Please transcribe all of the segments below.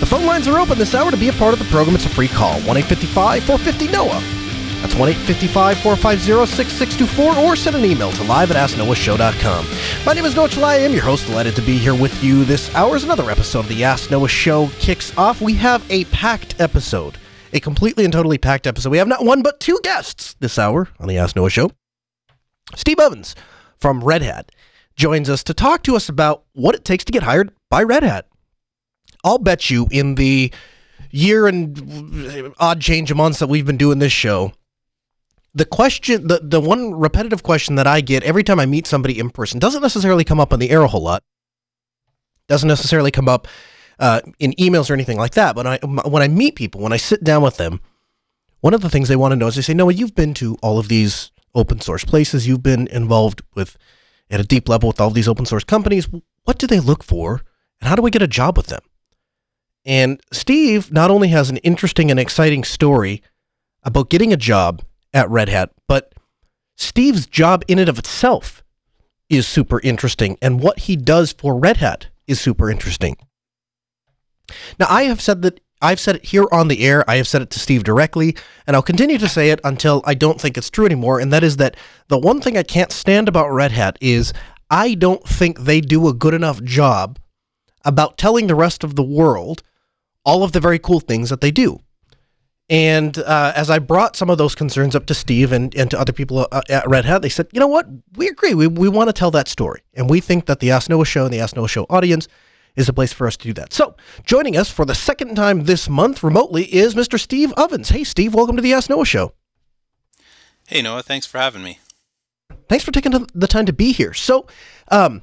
The phone lines are open this hour to be a part of the program. It's a free call 1 450 NOAH. That's 1 855 450 6624 or send an email to live at AskNoahShow.com. My name is Noah Chelliah. I am your host. Delighted to be here with you this hour as another episode of the Ask Noah Show kicks off. We have a packed episode a completely and totally packed episode. We have not one but two guests this hour on the Ask Noah Show. Steve Ovens from Red Hat joins us to talk to us about what it takes to get hired by Red Hat. I'll bet you in the year and odd change of months that we've been doing this show, the question, the, the one repetitive question that I get every time I meet somebody in person doesn't necessarily come up on the air a whole lot. Doesn't necessarily come up uh, in emails or anything like that. But I, when I meet people, when I sit down with them, one of the things they want to know is they say, Noah, you've been to all of these open source places. You've been involved with at a deep level with all these open source companies. What do they look for? And how do we get a job with them? And Steve not only has an interesting and exciting story about getting a job at Red Hat, but Steve's job in and of itself is super interesting. And what he does for Red Hat is super interesting. Now, I have said that I've said it here on the air. I have said it to Steve directly, and I'll continue to say it until I don't think it's true anymore. And that is that the one thing I can't stand about Red Hat is I don't think they do a good enough job about telling the rest of the world all of the very cool things that they do. And uh, as I brought some of those concerns up to Steve and, and to other people uh, at Red Hat, they said, you know what? We agree. We, we want to tell that story. And we think that the Ask Noah show and the Ask Noah show audience is a place for us to do that. So, joining us for the second time this month remotely is Mr. Steve Ovens. Hey, Steve, welcome to the Ask Noah Show. Hey, Noah, thanks for having me. Thanks for taking the time to be here. So, um,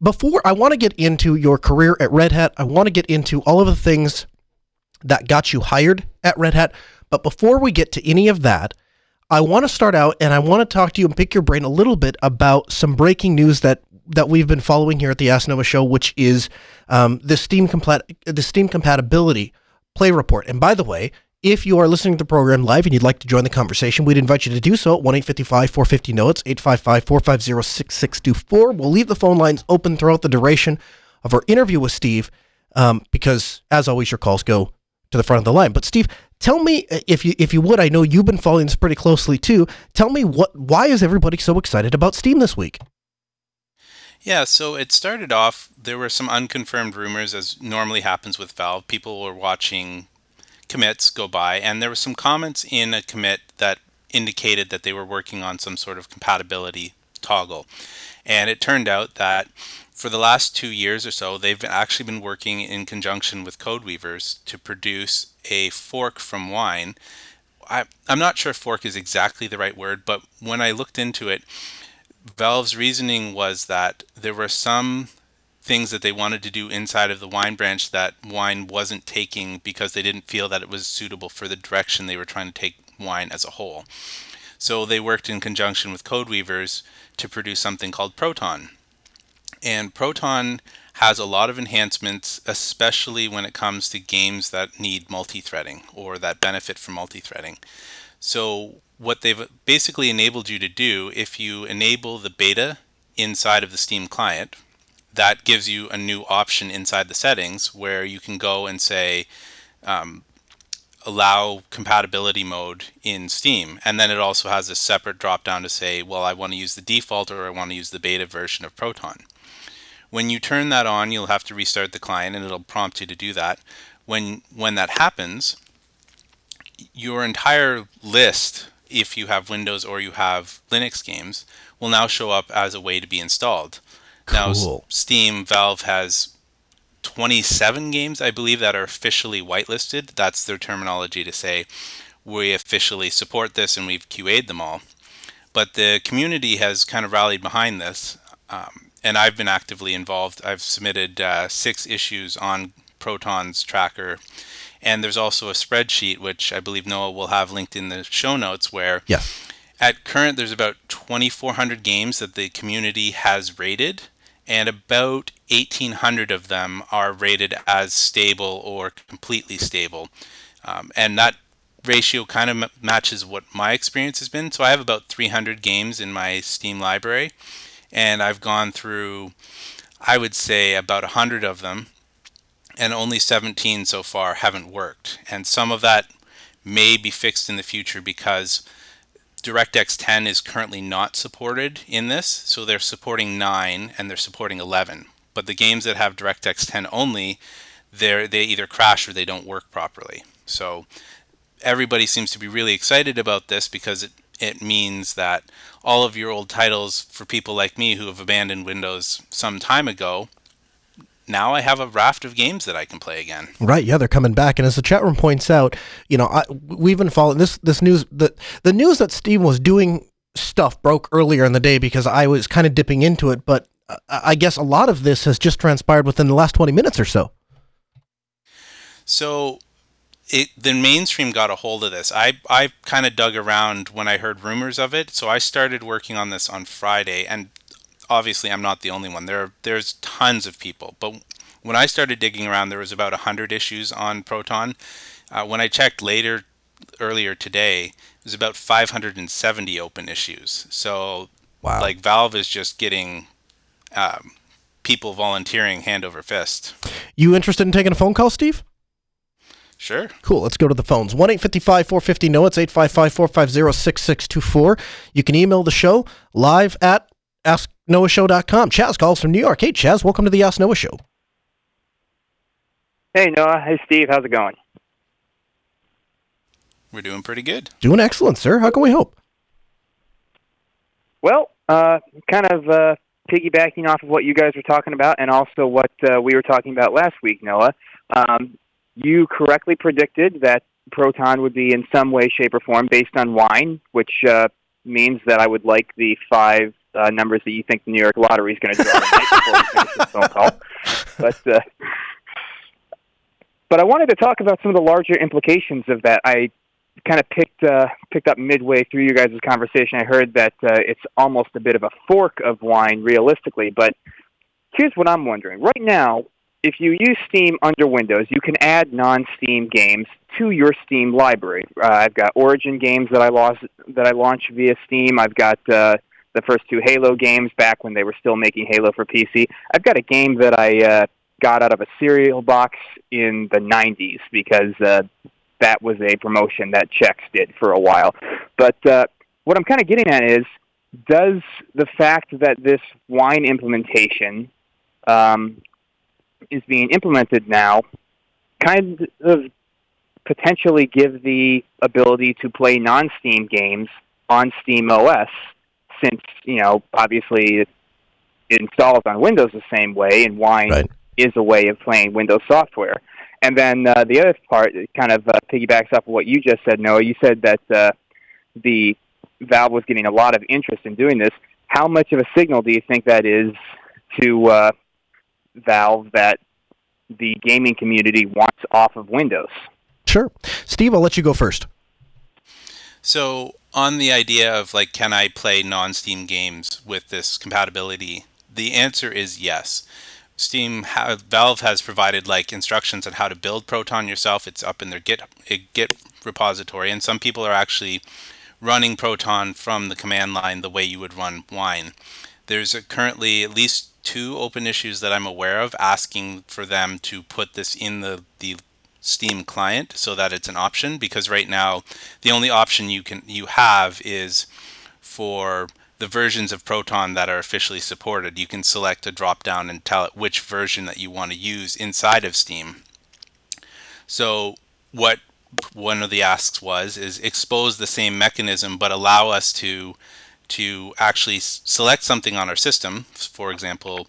before I want to get into your career at Red Hat, I want to get into all of the things that got you hired at Red Hat. But before we get to any of that, I want to start out and I want to talk to you and pick your brain a little bit about some breaking news that that we've been following here at the Ask Noah Show, which is um, the Steam complat- the Steam compatibility play report. And by the way, if you are listening to the program live and you'd like to join the conversation, we'd invite you to do so at 1 855 450 notes 855 450 6624. We'll leave the phone lines open throughout the duration of our interview with Steve um, because, as always, your calls go to the front of the line. But, Steve, tell me uh, if you if you would, I know you've been following this pretty closely too. Tell me what why is everybody so excited about Steam this week? Yeah, so it started off, there were some unconfirmed rumors, as normally happens with Valve. People were watching commits go by, and there were some comments in a commit that indicated that they were working on some sort of compatibility toggle. And it turned out that for the last two years or so, they've actually been working in conjunction with Codeweavers to produce a fork from Wine. I, I'm not sure fork is exactly the right word, but when I looked into it, Valve's reasoning was that there were some things that they wanted to do inside of the wine branch that wine wasn't taking because they didn't feel that it was suitable for the direction they were trying to take wine as a whole. So they worked in conjunction with Codeweavers to produce something called Proton. And Proton has a lot of enhancements, especially when it comes to games that need multi-threading or that benefit from multi-threading. So what they've basically enabled you to do, if you enable the beta inside of the Steam client, that gives you a new option inside the settings where you can go and say, um, allow compatibility mode in Steam. And then it also has a separate drop down to say, well, I want to use the default or I want to use the beta version of Proton. When you turn that on, you'll have to restart the client and it'll prompt you to do that. When, when that happens, your entire list if you have Windows or you have Linux games, will now show up as a way to be installed. Cool. Now, Steam, Valve has 27 games, I believe, that are officially whitelisted. That's their terminology to say we officially support this and we've QA'd them all. But the community has kind of rallied behind this, um, and I've been actively involved. I've submitted uh, six issues on Proton's tracker And there's also a spreadsheet, which I believe Noah will have linked in the show notes, where at current there's about 2,400 games that the community has rated, and about 1,800 of them are rated as stable or completely stable. Um, and that ratio kind of m- matches what my experience has been. So I have about 300 games in my Steam library, and I've gone through, I would say, about 100 of them, and only 17 so far haven't worked. And some of that may be fixed in the future because DirectX 10 is currently not supported in this, so they're supporting 9 and they're supporting 11. But the games that have DirectX 10 only, they they either crash or they don't work properly. So everybody seems to be really excited about this because it, it means that all of your old titles for people like me who have abandoned Windows some time ago now I have a raft of games that I can play again. Right, yeah, they're coming back, and as the chat room points out, you know, I, we've been following this this news. The the news that Steam was doing stuff broke earlier in the day because I was kind of dipping into it, but I guess a lot of this has just transpired within the last twenty minutes or so. So it the mainstream got a hold of this. I I kind of dug around when I heard rumors of it, so I started working on this on Friday, and obviously I'm not the only one. There there's tons of people, but when I started digging around, there was about hundred issues on Proton. Uh, when I checked later earlier today, it was about 570 open issues. So wow. like Valve is just getting um, people volunteering hand over fist. You interested in taking a phone call, Steve? Sure. Cool. Let's go to the phones. 1 855 450 No. It's 855 450 6624. You can email the show live at asknoahshow.com. Chaz calls from New York. Hey, Chaz, welcome to the Ask Noah Show. Hey, Noah. Hey, Steve. How's it going? We're doing pretty good. Doing excellent, sir. How can we help? Well, uh, kind of uh, piggybacking off of what you guys were talking about and also what uh, we were talking about last week, Noah. Um, you correctly predicted that Proton would be in some way, shape, or form based on wine, which uh, means that I would like the five uh, numbers that you think the New York Lottery is going to draw tonight before we finish this phone call. But uh, but I wanted to talk about some of the larger implications of that. I kind of picked uh, picked up midway through you guys' conversation. I heard that uh, it's almost a bit of a fork of wine, realistically. But here's what I'm wondering: right now, if you use Steam under Windows, you can add non-Steam games to your Steam library. Uh, I've got Origin games that I lost that I launched via Steam. I've got uh, the first two Halo games back when they were still making Halo for PC. I've got a game that I uh, got out of a cereal box in the 90s because uh, that was a promotion that Chex did for a while. But uh, what I'm kind of getting at is, does the fact that this wine implementation um, is being implemented now kind of potentially give the ability to play non-Steam games on Steam OS, since you know obviously it installs on Windows the same way, and Wine right. is a way of playing Windows software. And then uh, the other part kind of uh, piggybacks off of what you just said, Noah. You said that uh, the Valve was getting a lot of interest in doing this. How much of a signal do you think that is to uh, Valve that the gaming community wants off of Windows. Sure. Steve, I'll let you go first. So, on the idea of like, can I play non Steam games with this compatibility? The answer is yes. Steam ha- Valve has provided like instructions on how to build Proton yourself. It's up in their Git eh, Git repository, and some people are actually running Proton from the command line the way you would run Wine. There's currently at least two open issues that I'm aware of asking for them to put this in the, the Steam client so that it's an option because right now the only option you can you have is for the versions of Proton that are officially supported. You can select a drop down and tell it which version that you want to use inside of Steam. So what one of the asks was is expose the same mechanism but allow us to to actually select something on our system. For example,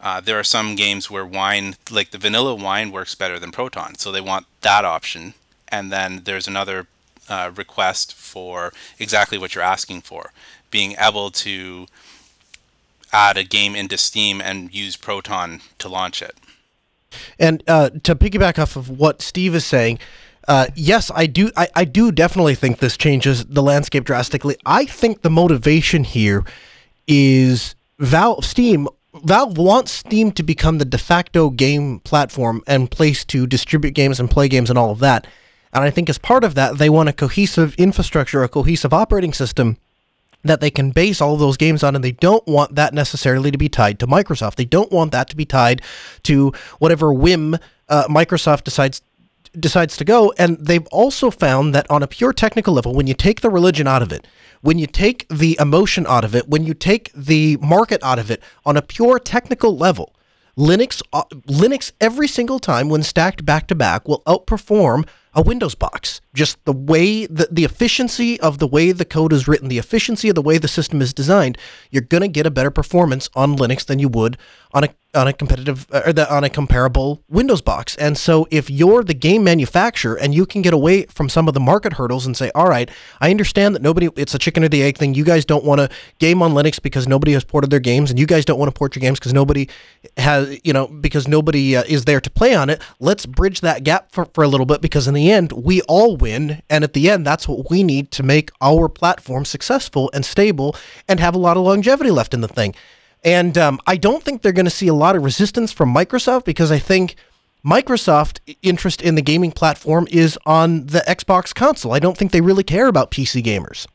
uh, there are some games where wine, like the vanilla wine, works better than Proton, so they want that option. And then there's another uh, request for exactly what you're asking for, being able to add a game into Steam and use Proton to launch it. And uh, to piggyback off of what Steve is saying, uh, yes, I do. I, I do definitely think this changes the landscape drastically. I think the motivation here is Valve Steam. Valve wants Steam to become the de facto game platform and place to distribute games and play games and all of that. And I think as part of that, they want a cohesive infrastructure, a cohesive operating system that they can base all of those games on, and they don't want that necessarily to be tied to Microsoft. They don't want that to be tied to whatever whim uh, Microsoft decides decides to go. And they've also found that on a pure technical level, when you take the religion out of it, when you take the emotion out of it, when you take the market out of it, on a pure technical level, Linux uh, Linux every single time when stacked back to back will outperform a Windows box. Just the way the, the efficiency of the way the code is written, the efficiency of the way the system is designed, you're going to get a better performance on Linux than you would on a on a competitive uh, or the, on a comparable Windows box. And so if you're the game manufacturer and you can get away from some of the market hurdles and say, "All right, I understand that nobody it's a chicken or the egg thing. You guys don't want to game on Linux because nobody has ported their games and you guys don't want to port your games because nobody has, you know, because nobody uh, is there to play on it. Let's bridge that gap for, for a little bit because in the end, we all win and at the end, that's what we need to make our platform successful and stable and have a lot of longevity left in the thing." And um, I don't think they're going to see a lot of resistance from Microsoft because I think Microsoft interest in the gaming platform is on the Xbox console. I don't think they really care about PC gamers.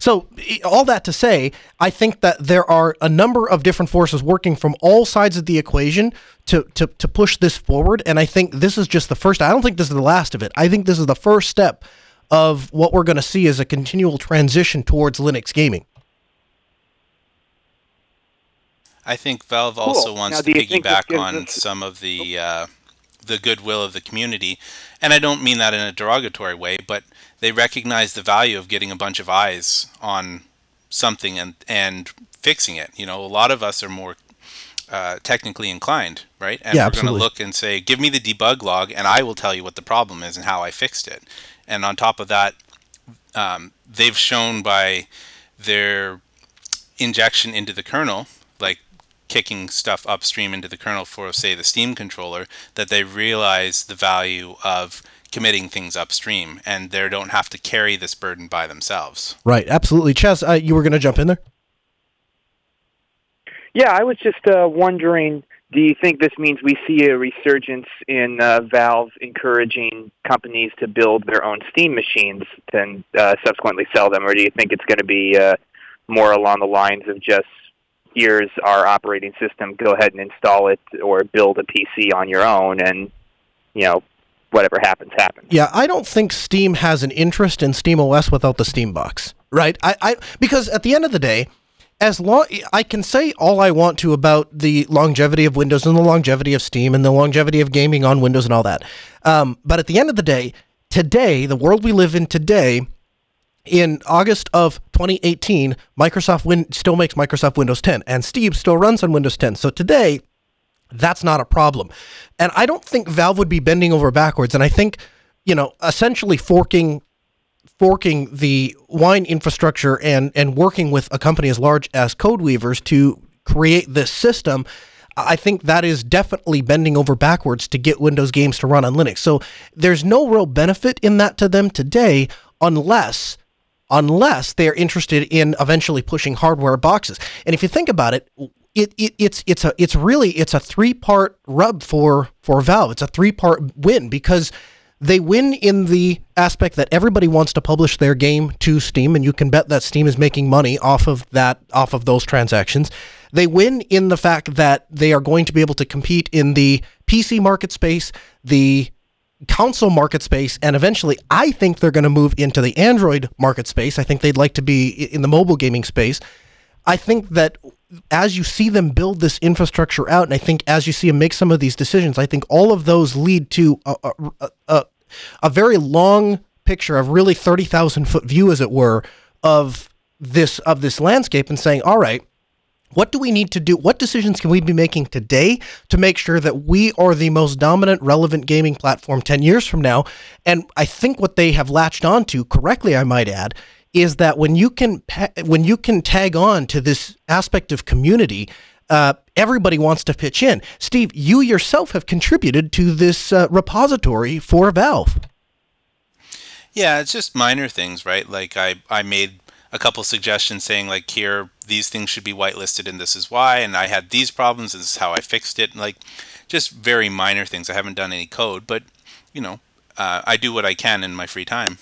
So, all that to say, I think that there are a number of different forces working from all sides of the equation to, to, to push this forward. And I think this is just the first. I don't think this is the last of it. I think this is the first step of what we're going to see as a continual transition towards Linux gaming. I think Valve cool. also wants now, to piggyback on some of the uh, the goodwill of the community, and I don't mean that in a derogatory way, but they recognize the value of getting a bunch of eyes on something and and fixing it. You know, a lot of us are more uh, technically inclined, right? And yeah, we're going to look and say, "Give me the debug log, and I will tell you what the problem is and how I fixed it." And on top of that, um, they've shown by their injection into the kernel, like kicking stuff upstream into the kernel for, say, the Steam controller, that they realize the value of committing things upstream and they don't have to carry this burden by themselves. Right, absolutely. Chaz, uh, you were going to jump in there? Yeah, I was just uh, wondering do you think this means we see a resurgence in uh, Valve encouraging companies to build their own Steam machines and uh, subsequently sell them, or do you think it's going to be uh, more along the lines of just here's our operating system, go ahead and install it or build a PC on your own and, you know, whatever happens, happens. Yeah, I don't think Steam has an interest in Steam OS without the Steam box, right? I, I because at the end of the day, as long I can say all I want to about the longevity of Windows and the longevity of Steam and the longevity of gaming on Windows and all that, um, but at the end of the day, today, the world we live in today, in August of 2018, Microsoft Win- still makes Microsoft Windows 10, and Steam still runs on Windows 10. So today, that's not a problem. And I don't think Valve would be bending over backwards. And I think, you know, essentially forking forking the wine infrastructure and and working with a company as large as Codeweavers to create this system. I think that is definitely bending over backwards to get Windows games to run on Linux. So there's no real benefit in that to them today unless unless they're interested in eventually pushing hardware boxes. And if you think about it, it, it it's it's a it's really it's a three part rub for for Valve. It's a three part win because they win in the aspect that everybody wants to publish their game to Steam, and you can bet that Steam is making money off of that off of those transactions. They win in the fact that they are going to be able to compete in the PC market space, the console market space, and eventually I think they're going to move into the Android market space. I think they'd like to be in the mobile gaming space. I think that as you see them build this infrastructure out, and I think as you see them make some of these decisions, I think all of those lead to a, a, a, a very long picture of really 30,000 foot view, as it were, of this of this landscape and saying, all right, what do we need to do? What decisions can we be making today to make sure that we are the most dominant, relevant gaming platform 10 years from now? And I think what they have latched onto, correctly, I might add, is that when you can when you can tag on to this aspect of community, uh, everybody wants to pitch in. Steve, you yourself have contributed to this uh, repository for Valve. Yeah, it's just minor things, right? Like I, I made a couple suggestions saying like here these things should be whitelisted and this is why, and I had these problems and this is how I fixed it. Like just very minor things. I haven't done any code, but you know, uh, I do what I can in my free time.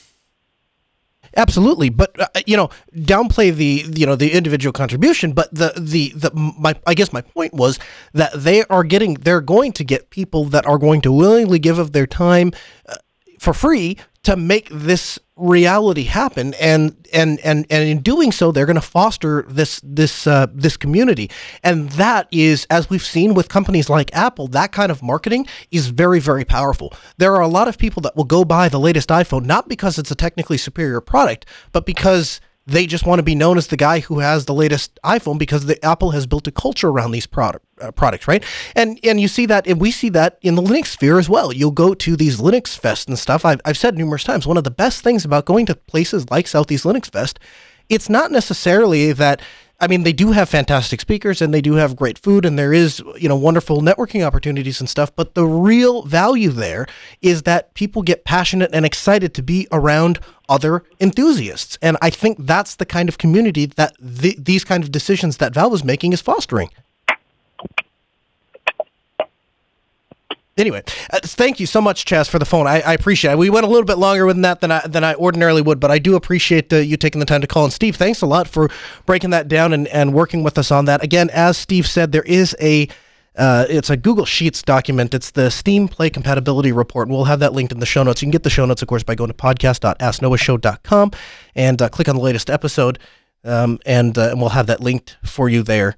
Absolutely, but uh, you know, downplay the you know the individual contribution, but the the the my I guess my point was that they are getting they're going to get people that are going to willingly give of their time uh, for free to make this reality happen. And and and and in doing so they're going to foster this this uh, this community. And that is as we've seen with companies like Apple that kind of marketing is very very powerful. There are a lot of people that will go buy the latest iPhone not because it's a technically superior product but because they just want to be known as the guy who has the latest iPhone because the Apple has built a culture around these product, uh, products, right? And and you see that, and we see that in the Linux sphere as well. You'll go to these Linux Fest and stuff. I've, I've said numerous times, one of the best things about going to places like Southeast Linux Fest, it's not necessarily that I mean, they do have fantastic speakers and they do have great food and there is, you know, wonderful networking opportunities and stuff. But the real value there is that people get passionate and excited to be around other enthusiasts. And I think that's the kind of community that the, these kind of decisions that Valve is making is fostering. anyway, uh, thank you so much, Chaz, for the phone. I, I, appreciate it. We went a little bit longer with that than I than I ordinarily would, but I do appreciate uh, you taking the time to call. And Steve, thanks a lot for breaking that down and, and working with us on that. Again, as Steve said, there is a uh, it's a Google Sheets document. It's the Steam Play Compatibility Report, and we'll have that linked in the show notes. You can get the show notes, of course, by going to podcast.asknoahshow.com and uh, click on the latest episode, um, and, uh, and we'll have that linked for you there.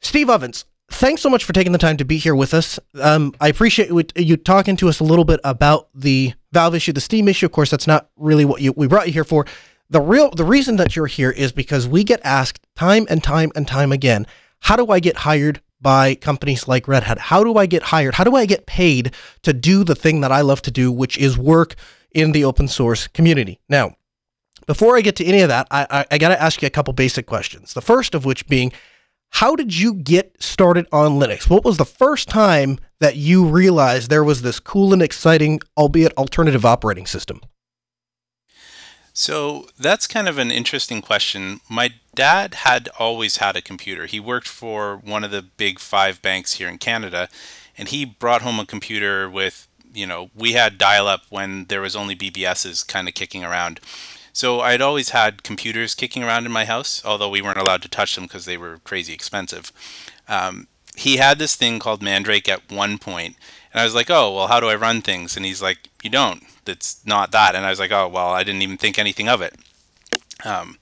Steve Ovens, thanks so much for taking the time to be here with us. Um, I appreciate you talking to us a little bit about the Valve issue, the Steam issue. Of course, that's not really what you, we brought you here for. The real the reason that you're here is because we get asked time and time and time again, how do I get hired by companies like Red Hat? How do I get hired? How do I get paid to do the thing that I love to do, which is work in the open source community? Now, before I get to any of that, I, I, I got to ask you a couple basic questions. The first of which being, how did you get started on Linux? What was the first time that you realized there was this cool and exciting, albeit alternative operating system? So that's kind of an interesting question. My dad had always had a computer. He worked for one of the big five banks here in Canada, and he brought home a computer with, you know, we had dial up when there was only BBSs kind of kicking around. So I'd always had computers kicking around in my house, although we weren't allowed to touch them because they were crazy expensive. Um, he had this thing called Mandrake at one point, and I was like, "Oh, well, how do I run things?" And he's like, "You don't. It's not that." And I was like, "Oh, well, I didn't even think anything of it." Um,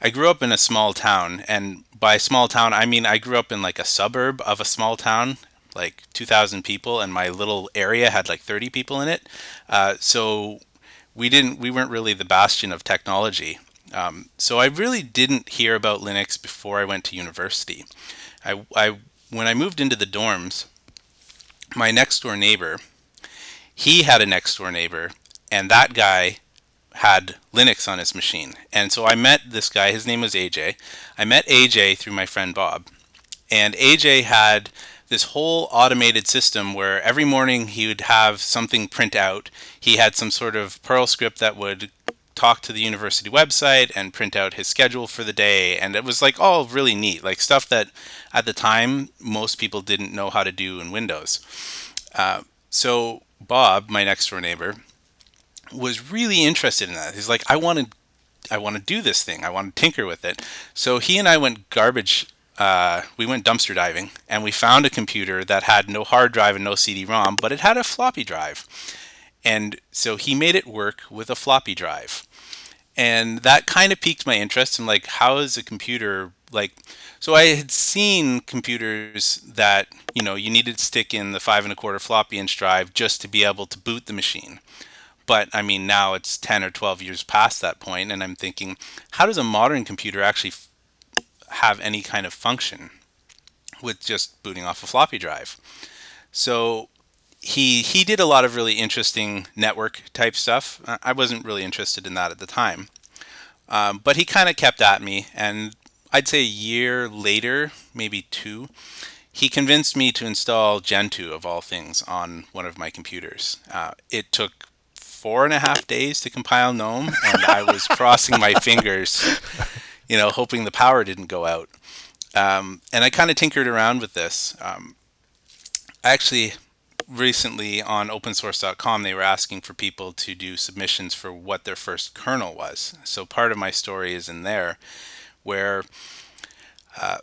I grew up in a small town, and by small town, I mean I grew up in like a suburb of a small town, like 2,000 people, and my little area had like 30 people in it. Uh, so we didn't we weren't really the bastion of technology. Um, so I really didn't hear about Linux before I went to university. I, I when I moved into the dorms, my next door neighbor, he had a next door neighbor, and that guy had Linux on his machine. And so I met this guy. His name was AJ. I met AJ through my friend Bob, and AJ had this whole automated system where every morning he would have something print out. He had some sort of Perl script that would talk to the university website and print out his schedule for the day and it was like all really neat like stuff that at the time most people didn't know how to do in windows. Uh, so bob my next door neighbor was really interested in that. He's like i want to i want to do this thing. I want to tinker with it. So he and i went garbage uh, we went dumpster diving and we found a computer that had no hard drive and no CD-ROM, but it had a floppy drive. And so he made it work with a floppy drive. And that kind of piqued my interest in like how is a computer like so I had seen computers that, you know, you needed to stick in the five and a quarter floppy inch drive just to be able to boot the machine. But I mean, now it's 10 or 12 years past that point, and I'm thinking, how does a modern computer actually have any kind of function with just booting off a floppy drive. So he he did a lot of really interesting network type stuff. I wasn't really interested in that at the time, um, but he kind of kept at me, and I'd say a year later, maybe two, he convinced me to install Gentoo of all things on one of my computers. Uh, it took four and a half days to compile GNOME, and I was crossing my fingers, you know, hoping the power didn't go out. Um, and I kind of tinkered around with this. Um, actually recently on opensource.com they were asking for people to do submissions for what their first kernel was. So part of my story is in there where uh,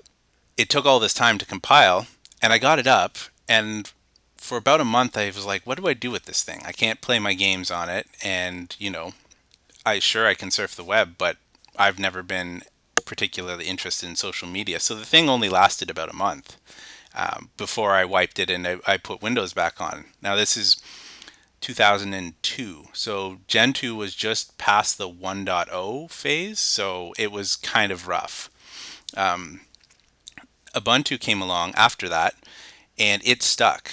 it took all this time to compile and i got it up and for about a month i was like what do i do with this thing? I can't play my games on it. And you know i sure i can surf the web but i've never been particularly interested in social media. So the thing only lasted about a month um, before I wiped it and I, I, put Windows back on. Now this is 2002, so Gentoo was just past the 1.0 phase, so it was kind of rough. Um, Ubuntu came along after that, and it stuck.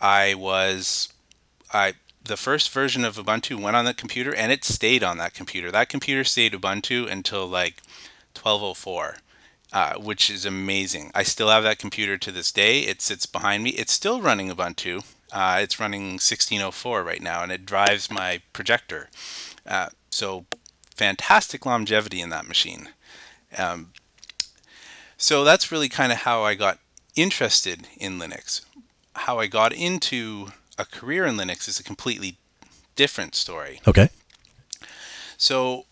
I was, I the first version of Ubuntu went on that computer, and it stayed on that computer. That computer stayed Ubuntu until like 1204 uh, which is amazing. I still have that computer to this day. It sits behind me. It's still running Ubuntu. Uh, it's running 1604 right now, and it drives my projector. Uh, so fantastic longevity in that machine. Um, so that's really kind of how I got interested in Linux. How I got into a career in Linux is a completely different story. Okay. So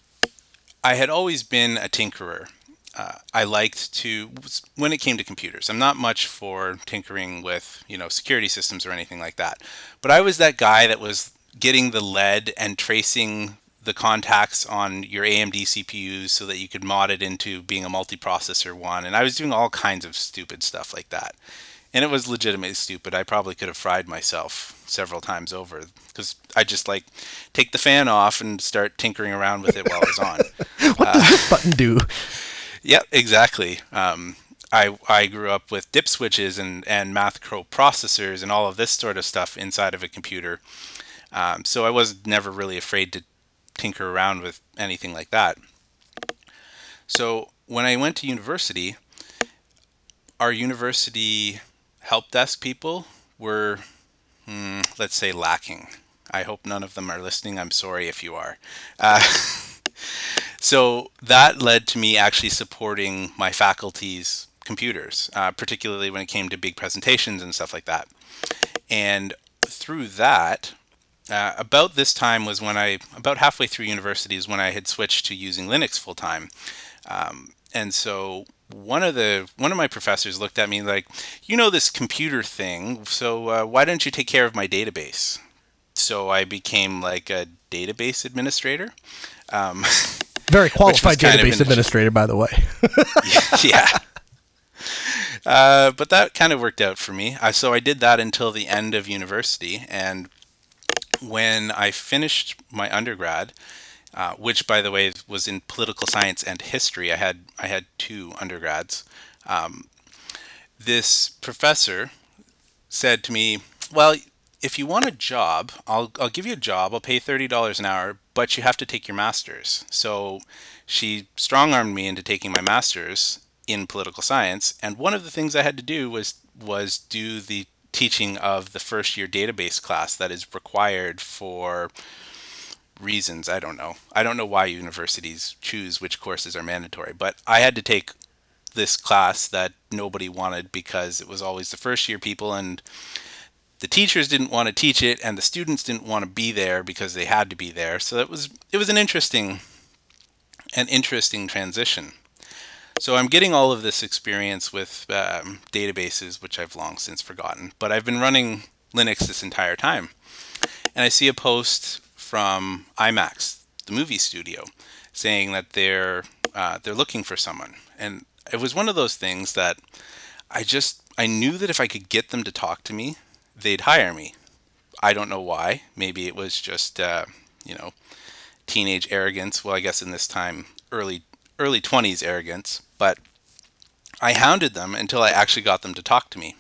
I had always been a tinkerer uh, I liked to when it came to computers. I'm not much for tinkering with you know security systems or anything like that, but I was that guy that was getting the lead and tracing the contacts on your AMD CPUs so that you could mod it into being a multiprocessor one. And I was doing all kinds of stupid stuff like that. And it was legitimately stupid. I probably could have fried myself several times over because I just like take the fan off and start tinkering around with it while it's on. what uh, does this button do? Yep, exactly. Um, I, I grew up with dip switches and, and macro processors and all of this sort of stuff inside of a computer. Um, so I was never really afraid to tinker around with anything like that. So when I went to university, our university help desk people were, hmm, let's say, lacking. I hope none of them are listening. I'm sorry if you are. Uh, So that led to me actually supporting my faculty's computers, uh, particularly when it came to big presentations and stuff like that. And through that, uh, about this time was when I, about halfway through university, is when I had switched to using Linux full time. Um, and so one of the one of my professors looked at me like, you know this computer thing, so uh, why don't you take care of my database? So I became like a database administrator. Um, Very qualified database administrator, by the way. yeah. Uh, but that kind of worked out for me. Uh, so I did that until the end of university. And when I finished my undergrad, uh, which, by the way, was in political science and history, I had I had two undergrads. Um, this professor said to me, "Well, if you want a job, I'll I'll give you a job. I'll pay thirty dollars an hour, but you have to take your master's. So she strong armed me into taking my master's in political science, and one of the things I had to do was was do the teaching of the first year database class that is required for reasons I don't know. I don't know why universities choose which courses are mandatory, but I had to take this class that nobody wanted because it was always the first year people and the teachers didn't want to teach it and the students didn't want to be there because they had to be there. So it was it was an interesting an interesting transition. So i'm getting all of this experience with um, databases which i've long since forgotten but i've been running linux this entire time. And i see a post from imax the movie studio saying that they're uh, they're looking for someone. And it was one of those things that i just i knew that if i could get them to talk to me they'd hire me. I don't know why. Maybe it was just uh, you know teenage arrogance. Well, I guess in this time early early 20s arrogance, but I hounded them until I actually got them to talk to me.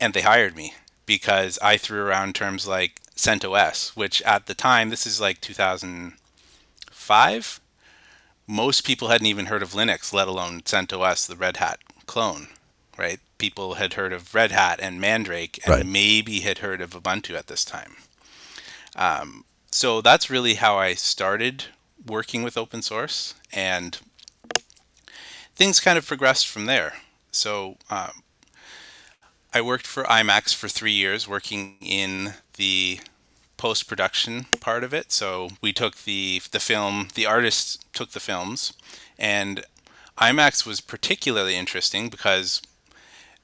And they hired me because I threw around terms like CentOS, which at the time, this is like 2005, most people hadn't even heard of Linux, let alone CentOS, the Red Hat clone, right? People had heard of Red Hat and Mandrake and Right. maybe had heard of Ubuntu at this time. Um, so that's really how I started working with open source, and things kind of progressed from there. So um, I worked for IMAX for three years, working in the post production part of it. So we took the the film, the artists took the films, and IMAX was particularly interesting because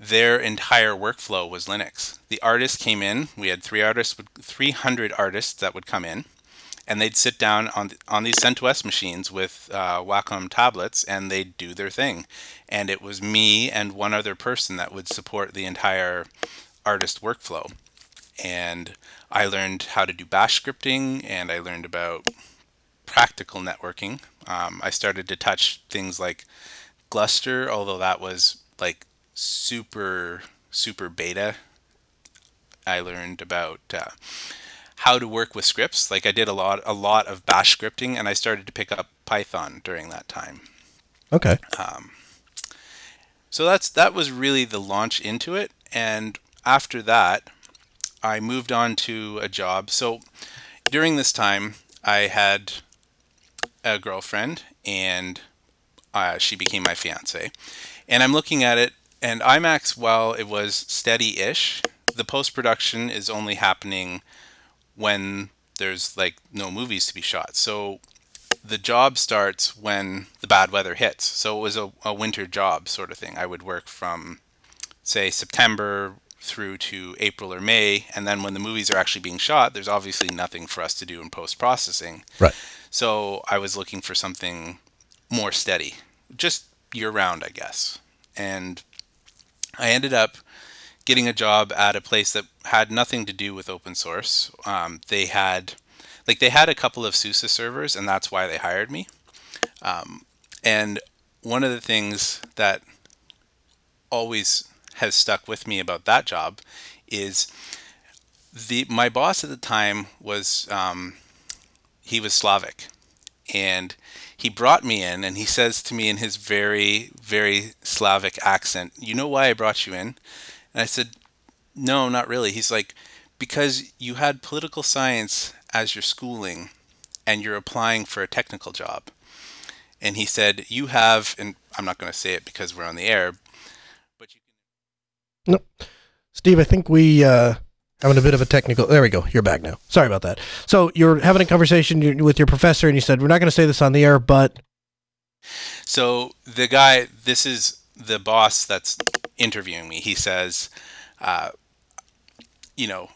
their entire workflow was Linux. The artists came in. We had three artists, 300 artists that would come in, and they'd sit down on on these CentOS machines with uh, Wacom tablets, and they'd do their thing. And it was me and one other person that would support the entire artist workflow. And I learned how to do Bash scripting, and I learned about practical networking. Um, I started to touch things like Gluster, although that was like super super beta. I learned about uh, how to work with scripts. Like I did a lot a lot of Bash scripting, and I started to pick up Python during that time. Okay. Um, So that's that was really the launch into it, and after that, I moved on to a job. So during this time, I had a girlfriend, and uh, she became my fiance. And I'm looking at it, and IMAX, while it was steady-ish, the post-production is only happening when there's like no movies to be shot. So the job starts when the bad weather hits. So it was a, a winter job sort of thing. I would work from, say, September through to April or May, and then when the movies are actually being shot, there's obviously nothing for us to do in post processing. Right. So I was looking for something more steady, just year round, I guess. And I ended up getting a job at a place that had nothing to do with open source. Um, they had, like, they had a couple of SUSE servers, and that's why they hired me. Um, and one of the things that always has stuck with me about that job is the my boss at the time was um, he was Slavic, and he brought me in, and he says to me in his very very Slavic accent, "You know why I brought you in?" And I said, "No, not really." He's like, "Because you had political science as your schooling, and you're applying for a technical job." And he said, "You have," and I'm not going to say it because we're on the air, but you can. Nope. Steve, I think we uh having a bit of a technical. There we go. You're back now. Sorry about that. So you're having a conversation with your professor, and you said we're not going to say this on the air, but So the guy, this is the boss that's interviewing me. He says, uh, you know,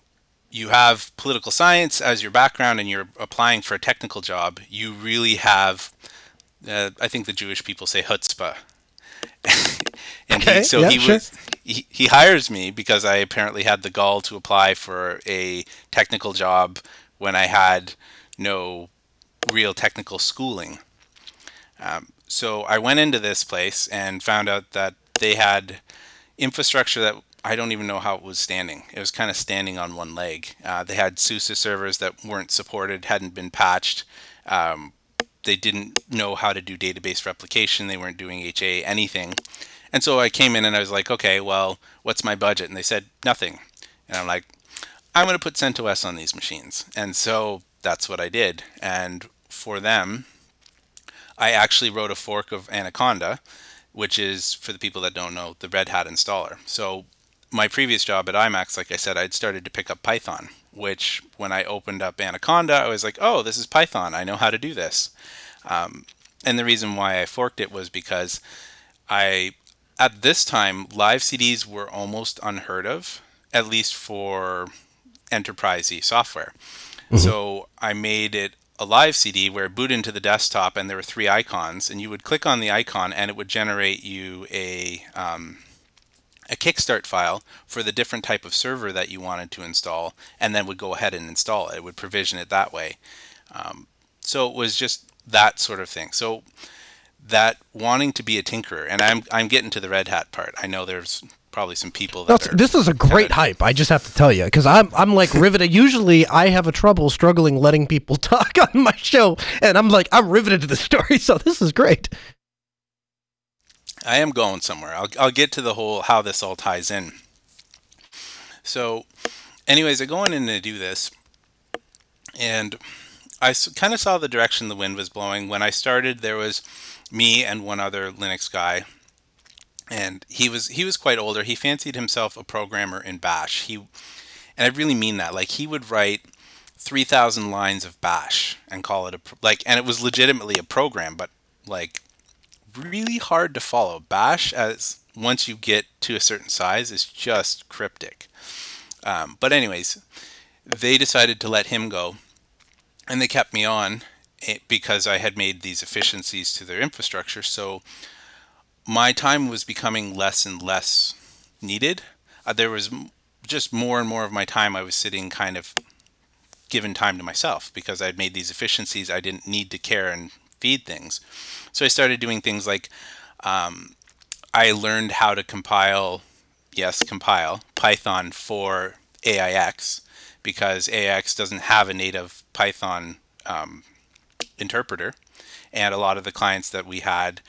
you have political science as your background and you're applying for a technical job. You really have, uh, I think the Jewish people say chutzpah. and Okay, he, so yeah, he sure. was he, he hires me because I apparently had the gall to apply for a technical job when I had no real technical schooling. Um, so I went into this place and found out that they had infrastructure that I don't even know how it was standing. It was kind of standing on one leg. Uh, they had SUSE servers that weren't supported, hadn't been patched. Um, they didn't know how to do database replication. They weren't doing HA anything. And so I came in and I was like, okay, well, what's my budget? And they said, nothing. And I'm like, I'm going to put CentOS on these machines. And so that's what I did. And for them, I actually wrote a fork of Anaconda, which is, for the people that don't know, the Red Hat installer. So my previous job at IMAX, like I said, I'd started to pick up Python, which when I opened up Anaconda, I was like, oh, this is Python. I know how to do this. Um, and the reason why I forked it was because I, at this time, live CDs were almost unheard of, at least for enterprisey software. So I made it a live CD where it boot into the desktop and there were three icons, and you would click on the icon and it would generate you a um, a kickstart file for the different type of server that you wanted to install, and then would go ahead and install it. It would provision it that way. Um, so it was just that sort of thing. So that wanting to be a tinkerer, and I'm I'm getting to the Red Hat part. I know there's probably some people that are, this is a great hype. I just have to tell you because I'm I'm like riveted. Usually I have a trouble struggling letting people talk on my show, and I'm like I'm riveted to the story. So this is great. I am going somewhere. I'll I'll get to the whole how this all ties in. So, anyways, I go in and I do this, and I kind of saw the direction the wind was blowing. When I started, there was me and one other Linux guy, and he was he was quite older. He fancied himself a programmer in Bash. He, and I really mean that. Like he would write three thousand lines of Bash and call it a like, and it was legitimately a program, but like really hard to follow. Bash, as once you get to a certain size, is just cryptic. Um, but anyways, they decided to let him go, and they kept me on eh, because I had made these efficiencies to their infrastructure. So my time was becoming less and less needed. Uh, there was just more and more of my time I was sitting kind of given time to myself because I'd made these efficiencies. I didn't need to care and feed things. So I started doing things like um, I learned how to compile, yes, compile Python for AIX because AIX doesn't have a native Python um, interpreter, and a lot of the clients that we had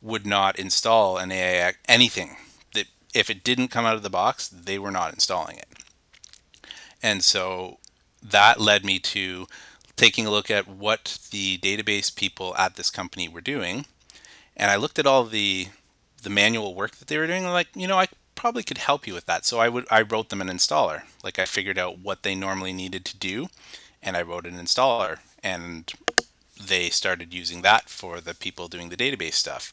would not install an AIX anything that if it didn't come out of the box, they were not installing it. And so that led me to taking a look at what the database people at this company were doing, and I looked at all the the manual work that they were doing. I'm like, you know, I probably could help you with that. So I would I wrote them an installer. Like I figured out what they normally needed to do, and I wrote an installer, and they started using that for the people doing the database stuff.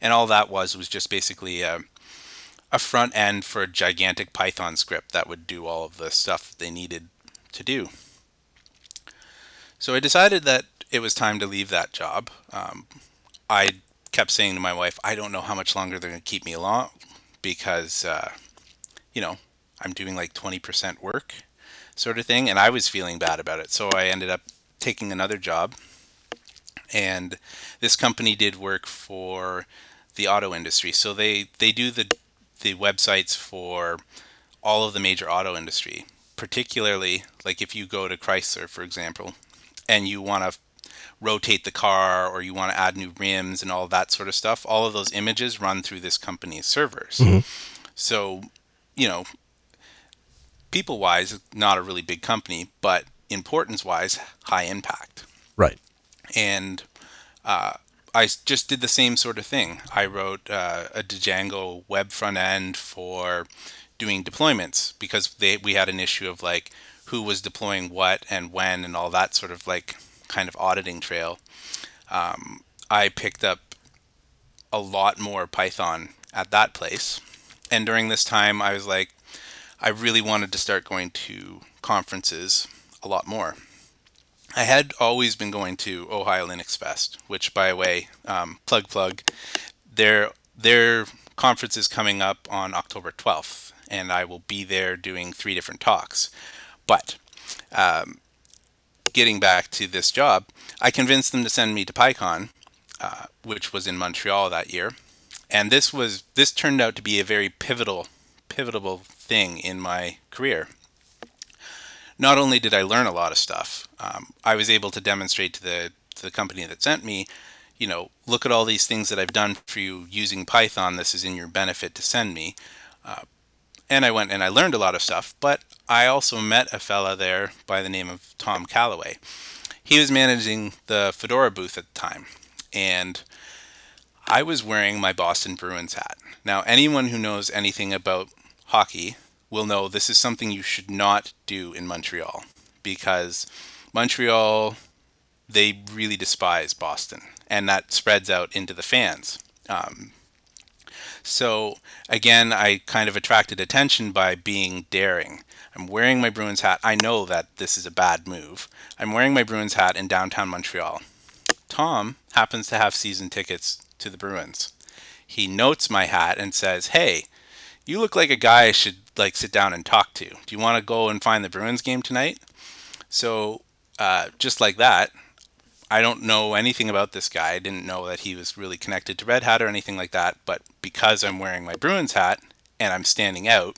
And all that was was just basically a, a front end for a gigantic Python script that would do all of the stuff that they needed to do. So I decided that it was time to leave that job. Um, I kept saying to my wife, I don't know how much longer they're going to keep me along because, uh, you know, I'm doing like 20% work sort of thing. And I was feeling bad about it. So I ended up taking another job. And this company did work for the auto industry. So they, they do the, the websites for all of the major auto industry, particularly like if you go to Chrysler, for example, and you want to rotate the car or you want to add new rims and all that sort of stuff, all of those images run through this company's servers. So, you know, people wise, not a really big company, but importance wise, high impact. Right. And uh, I just did the same sort of thing. I wrote uh, a Django web front end for doing deployments because they we had an issue of like who was deploying what and when and all that sort of like kind of auditing trail. Um, I picked up a lot more Python at that place, and during this time, I was like, I really wanted to start going to conferences a lot more. I had always been going to Ohio Linux Fest, which, by the way, um, plug plug, their their conference is coming up on October 12th, and I will be there doing three different talks. But um, getting back to this job, I convinced them to send me to PyCon, uh, which was in Montreal that year, and this was this turned out to be a very pivotal pivotal thing in my career not only did I learn a lot of stuff, um, I was able to demonstrate to the to the company that sent me, you know, look at all these things that I've done for you using Python. This is in your benefit to send me. Uh, and I went and I learned a lot of stuff, but I also met a fella there by the name of Tom Callaway. He was managing the Fedora booth at the time, and I was wearing my Boston Bruins hat. Now, anyone who knows anything about hockey will know this is something you should not do in Montreal because Montreal, they really despise Boston, and that spreads out into the fans. Um, so again, I kind of attracted attention by being daring. I'm wearing my Bruins hat. I know that this is a bad move. I'm wearing my Bruins hat in downtown Montreal. Tom happens to have season tickets to the Bruins. He notes my hat and says, "Hey, you look like a guy I should like sit down and talk to. Do you want to go and find the Bruins game tonight?" So, uh, just like that, I don't know anything about this guy. I didn't know that he was really connected to Red Hat or anything like that. But because I'm wearing my Bruins hat, and I'm standing out,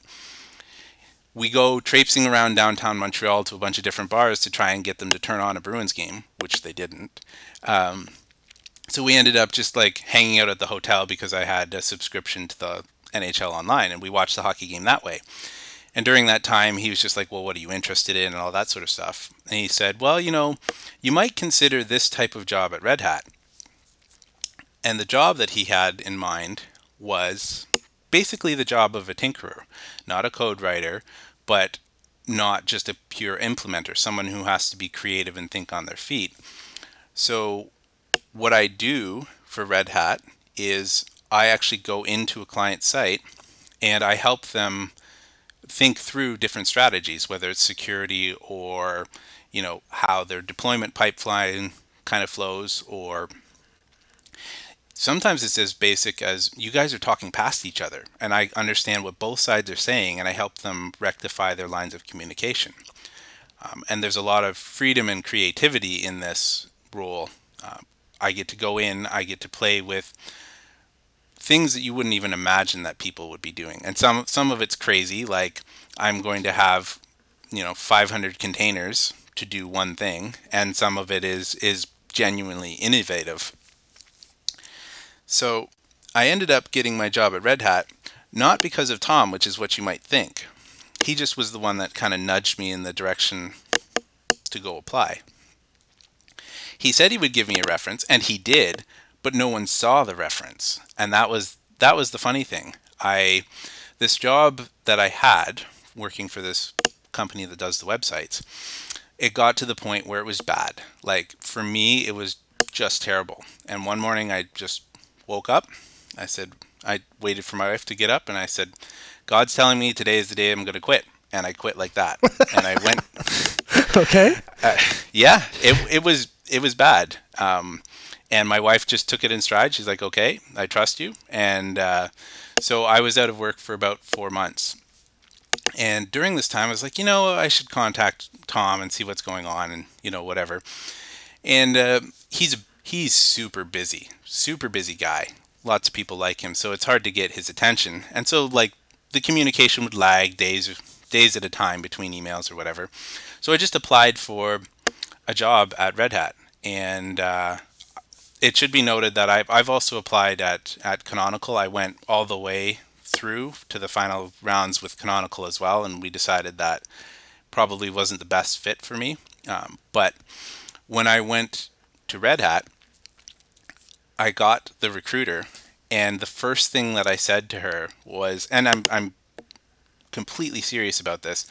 we go traipsing around downtown Montreal to a bunch of different bars to try and get them to turn on a Bruins game, which they didn't. Um, so we ended up just like hanging out at the hotel because I had a subscription to the NHL Online, and we watched the hockey game that way. And during that time, he was just like, Well, what are you interested in? and all that sort of stuff. And he said, Well, you know, you might consider this type of job at Red Hat. And the job that he had in mind was basically the job of a tinkerer, not a code writer, but not just a pure implementer, someone who has to be creative and think on their feet. So, what I do for Red Hat is I actually go into a client site and I help them think through different strategies, whether it's security or you know how their deployment pipeline kind of flows, or sometimes it's as basic as you guys are talking past each other, and I understand what both sides are saying, and I help them rectify their lines of communication. Um, and there's a lot of freedom and creativity in this role. Uh, I get to go in, I get to play with things that you wouldn't even imagine that people would be doing. And some some of it's crazy, like I'm going to have, you know, 500 containers to do one thing, and some of it is is genuinely innovative. So, I ended up getting my job at Red Hat not because of Tom, which is what you might think. He just was the one that kind of nudged me in the direction to go apply. He said he would give me a reference, and he did, but no one saw the reference, and that was that was the funny thing. I this job that I had working for this company that does the websites, it got to the point where it was bad. Like for me, it was just terrible. And one morning, I just woke up. I said, I waited for my wife to get up, and I said, God's telling me today is the day I'm going to quit. And I quit like that. and I went. okay. Uh, yeah, it it was it was bad. Um, and my wife just took it in stride. She's like, "Okay, I trust you." And uh, so I was out of work for about four months. And during this time, I was like, you know, I should contact Tom and see what's going on, and you know, whatever. And uh, he's he's super busy, super busy guy. Lots of people like him, so it's hard to get his attention. And so, like, the communication would lag days days at a time between emails or whatever. So I just applied for a job at Red Hat, and uh, it should be noted that I've, I've also applied at, at Canonical. I went all the way through to the final rounds with Canonical as well, and we decided that probably wasn't the best fit for me. Um, but when I went to Red Hat, I got the recruiter, and the first thing that I said to her was, and I'm, I'm completely serious about this.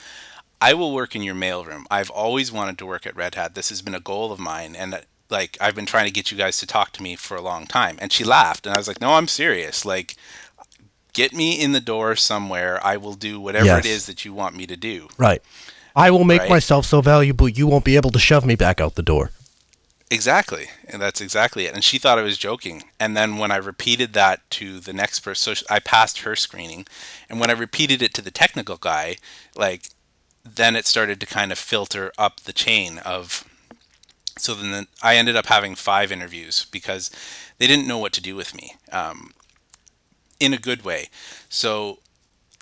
I will work in your mailroom. I've always wanted to work at Red Hat. This has been a goal of mine, and like I've been trying to get you guys to talk to me for a long time. And she laughed, and I was like, no, I'm serious. Like, get me in the door somewhere. I will do whatever yes. it is that you want me to do. Right. I will make right? myself so valuable you won't be able to shove me back out the door. Exactly. And that's exactly it. And she thought I was joking. And then when I repeated that to the next person, so I passed her screening. And when I repeated it to the technical guy, like, then it started to kind of filter up the chain of so then the, I ended up having five interviews because they didn't know what to do with me um, in a good way. So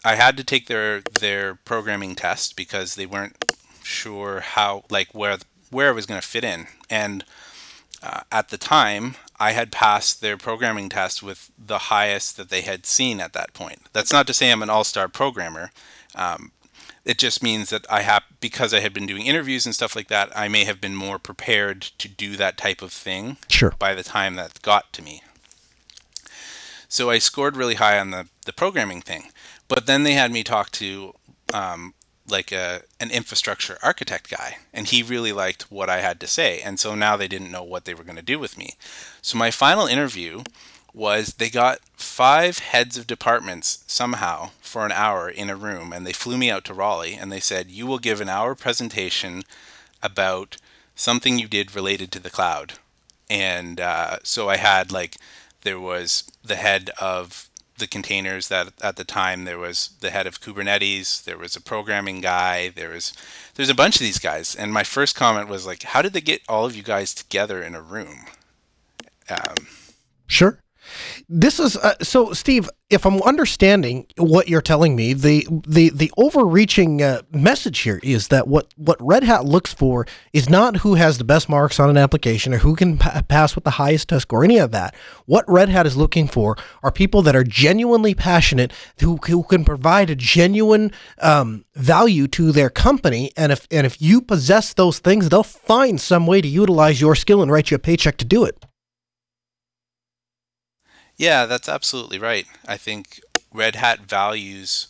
I had to take their their programming test because they weren't sure how like where where I was going to fit in. And uh, at the time, I had passed their programming test with the highest that they had seen at that point. That's not to say I'm an all-star programmer, um, it just means that I have because I had been doing interviews and stuff like that. I may have been more prepared to do that type of thing. Sure. By the time that got to me, so I scored really high on the the programming thing, but then they had me talk to um, like a an infrastructure architect guy, and he really liked what I had to say, and so now they didn't know what they were going to do with me. So my final interview was they got five heads of departments somehow for an hour in a room and they flew me out to Raleigh and they said you will give an hour presentation about something you did related to the cloud and uh, so I had like there was the head of the containers that at the time there was the head of Kubernetes there was a programming guy there was there's a bunch of these guys. And my first comment was like how did they get all of you guys together in a room? Um, sure This is uh, so, Steve. If I'm understanding what you're telling me, the the the overreaching uh, message here is that what what Red Hat looks for is not who has the best marks on an application or who can pa- pass with the highest test score, any of that. What Red Hat is looking for are people that are genuinely passionate, who who can provide a genuine um, value to their company, and if and if you possess those things, they'll find some way to utilize your skill and write you a paycheck to do it. Yeah, that's absolutely right. I think Red Hat values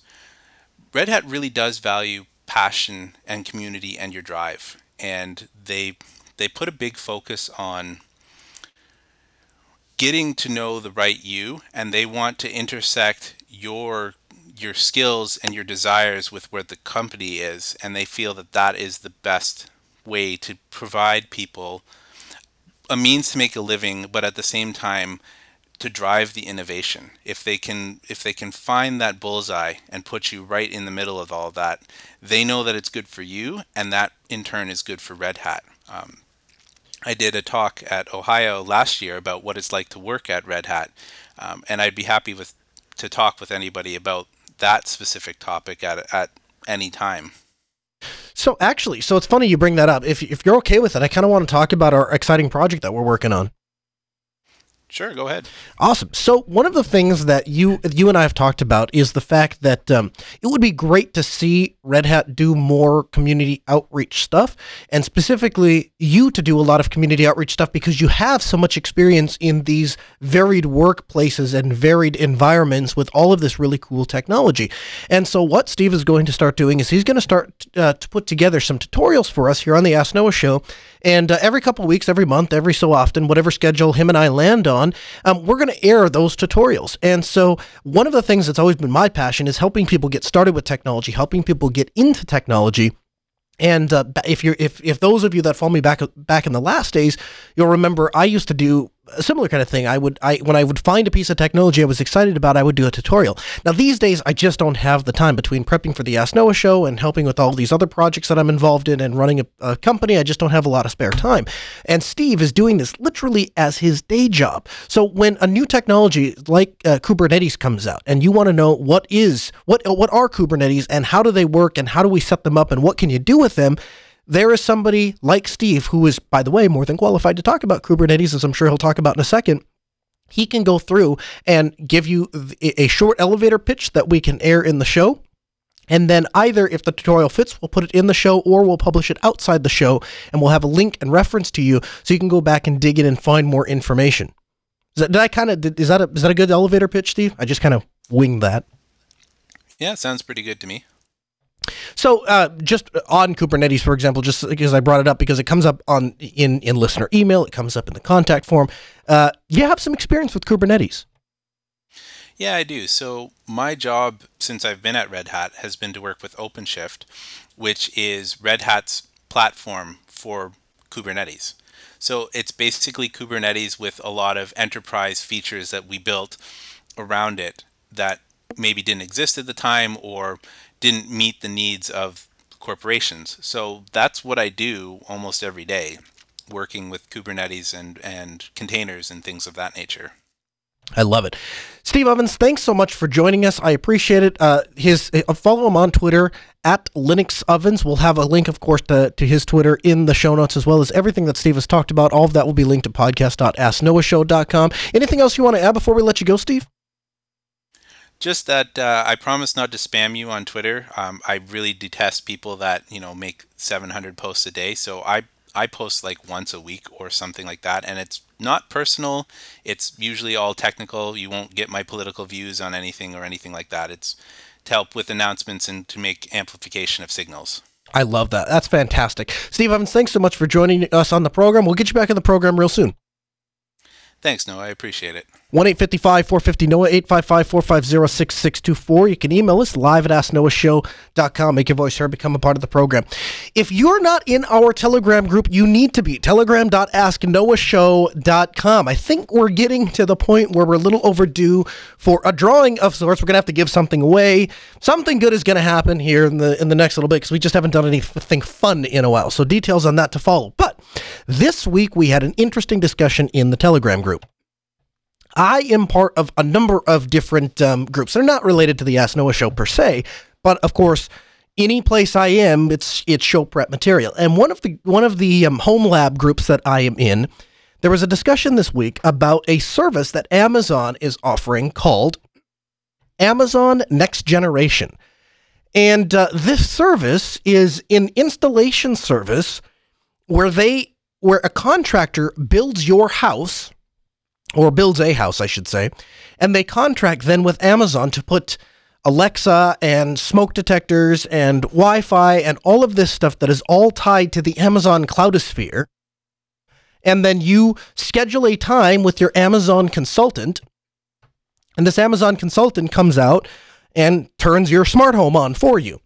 Red Hat really does value passion and community and your drive. And they they put a big focus on getting to know the right you and they want to intersect your your skills and your desires with where the company is and they feel that that is the best way to provide people a means to make a living but at the same time to drive the innovation. If they can if they can find that bullseye and put you right in the middle of all of that, they know that it's good for you, and that in turn is good for Red Hat. Um, I did a talk at Ohio last year about what it's like to work at Red Hat, um, and I'd be happy with to talk with anybody about that specific topic at at any time. So actually, so it's funny you bring that up. If if you're okay with it, I kind of want to talk about our exciting project that we're working on. Sure, go ahead. Awesome. So one of the things that you you and I have talked about is the fact that um, it would be great to see Red Hat do more community outreach stuff, and specifically you to do a lot of community outreach stuff because you have so much experience in these varied workplaces and varied environments with all of this really cool technology. And so what Steve is going to start doing is he's going to start uh, to put together some tutorials for us here on the Ask Noah show, and uh, every couple weeks, every month, every so often, whatever schedule him and I land on on, um, we're going to air those tutorials. And so, one of the things that's always been my passion is helping people get started with technology, helping people get into technology. And uh, if you're if if those of you that follow me back back in the last days, you'll remember I used to do a similar kind of thing. I would, I when I would find a piece of technology I was excited about, I would do a tutorial. Now these days, I just don't have the time between prepping for the Ask Noah show and helping with all these other projects that I'm involved in and running a, a company. I just don't have a lot of spare time. And Steve is doing this literally as his day job. So when a new technology like uh, Kubernetes comes out, and you want to know what is what what are Kubernetes and how do they work and how do we set them up and what can you do with them there is somebody like Steve, who is, by the way, more than qualified to talk about Kubernetes, as I'm sure he'll talk about in a second. He can go through and give you a short elevator pitch that we can air in the show. And then either if the tutorial fits, we'll put it in the show or we'll publish it outside the show and we'll have a link and reference to you so you can go back and dig in and find more information. That, did I kind of, is that a, is that a good elevator pitch, Steve? I just kind of winged that. Yeah, sounds pretty good to me. So, uh, just on Kubernetes, for example, just because I brought it up because it comes up on in in listener email, it comes up in the contact form. Uh, you have some experience with Kubernetes. Yeah, I do. So my job since I've been at Red Hat has been to work with OpenShift, which is Red Hat's platform for Kubernetes. So it's basically Kubernetes with a lot of enterprise features that we built around it that maybe didn't exist at the time or didn't meet the needs of corporations. So that's what I do almost every day, working with Kubernetes and, and containers and things of that nature. I love it. Steve Ovens, thanks so much for joining us. I appreciate it. Uh, his uh, follow him on Twitter at Linux Ovens. We'll have a link, of course, to, to his Twitter in the show notes, as well as everything that Steve has talked about. All of that will be linked to podcast.asknoahshow.com. Anything else you want to add before we let you go, Steve? Just that uh, I promise not to spam you on Twitter. Um, I really detest people that you know make 700 posts a day. So I I post like once a week or something like that, and it's not personal. It's usually all technical. You won't get my political views on anything or anything like that. It's to help with announcements and to make amplification of signals. I love that. That's fantastic. Steve Ovens, thanks so much for joining us on the program. We'll get you back in the program real soon. Thanks, Noah. I appreciate it. 1 855 450 Noah, 855 450 6624. You can email us live at asknoahshow.com. Make your voice heard, become a part of the program. If you're not in our Telegram group, you need to be. Telegram.asknoahshow.com. I think we're getting to the point where we're a little overdue for a drawing of sorts. We're going to have to give something away. Something good is going to happen here in the, in the next little bit because we just haven't done anything fun in a while. So details on that to follow. But this week we had an interesting discussion in the Telegram group. I am part of a number of different um, groups. They're not related to the Ask Noah show per se, but of course, any place I am, it's it's show prep material. And one of the one of the um, home lab groups that I am in, there was a discussion this week about a service that Amazon is offering called Amazon Next Generation. And uh, this service is an installation service where they where a contractor builds your house or builds a house, I should say, and they contract then with Amazon to put Alexa and smoke detectors and Wi-Fi and all of this stuff that is all tied to the Amazon cloudosphere. And then you schedule a time with your Amazon consultant, and this Amazon consultant comes out and turns your smart home on for you.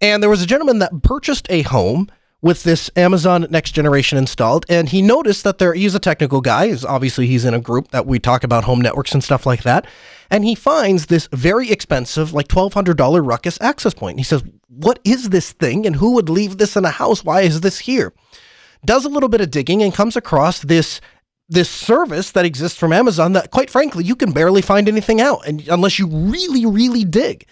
And there was a gentleman that purchased a home with this Amazon Next Generation installed, and he noticed that there he's a technical guy. Obviously, he's in a group that we talk about home networks and stuff like that. And he finds this very expensive, like twelve hundred dollar Ruckus access point. He says, "What is this thing? And who would leave this in a house? Why is this here?" Does a little bit of digging and comes across this this service that exists from Amazon that, quite frankly, you can barely find anything out, and unless you really, really dig.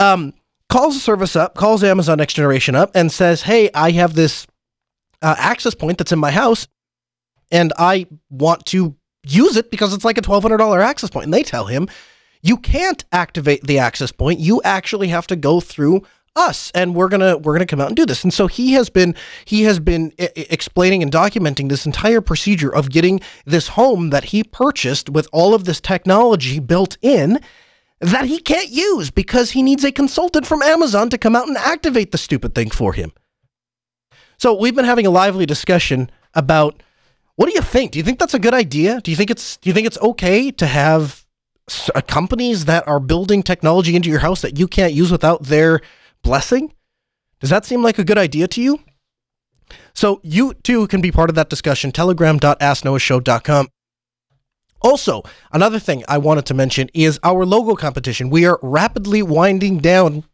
Um, calls the service up, calls Amazon Next Generation up, and says, "Hey, I have this uh, access point that's in my house, and I want to use it because it's like a twelve hundred dollar access point." And they tell him, "You can't activate the access point. You actually have to go through." us and we're gonna we're gonna come out and do this and so he has been he has been I- explaining and documenting this entire procedure of getting this home that he purchased with all of this technology built in that he can't use because he needs a consultant from Amazon to come out and activate the stupid thing for him. So we've been having a lively discussion about what do you think? Do you think that's a good idea? Do you think it's do you think it's okay to have uh, companies that are building technology into your house that you can't use without their blessing? Does that seem like a good idea to you? So you too can be part of that discussion. Telegram.asknoahshow.com. Also, another thing I wanted to mention is our logo competition. We are rapidly winding down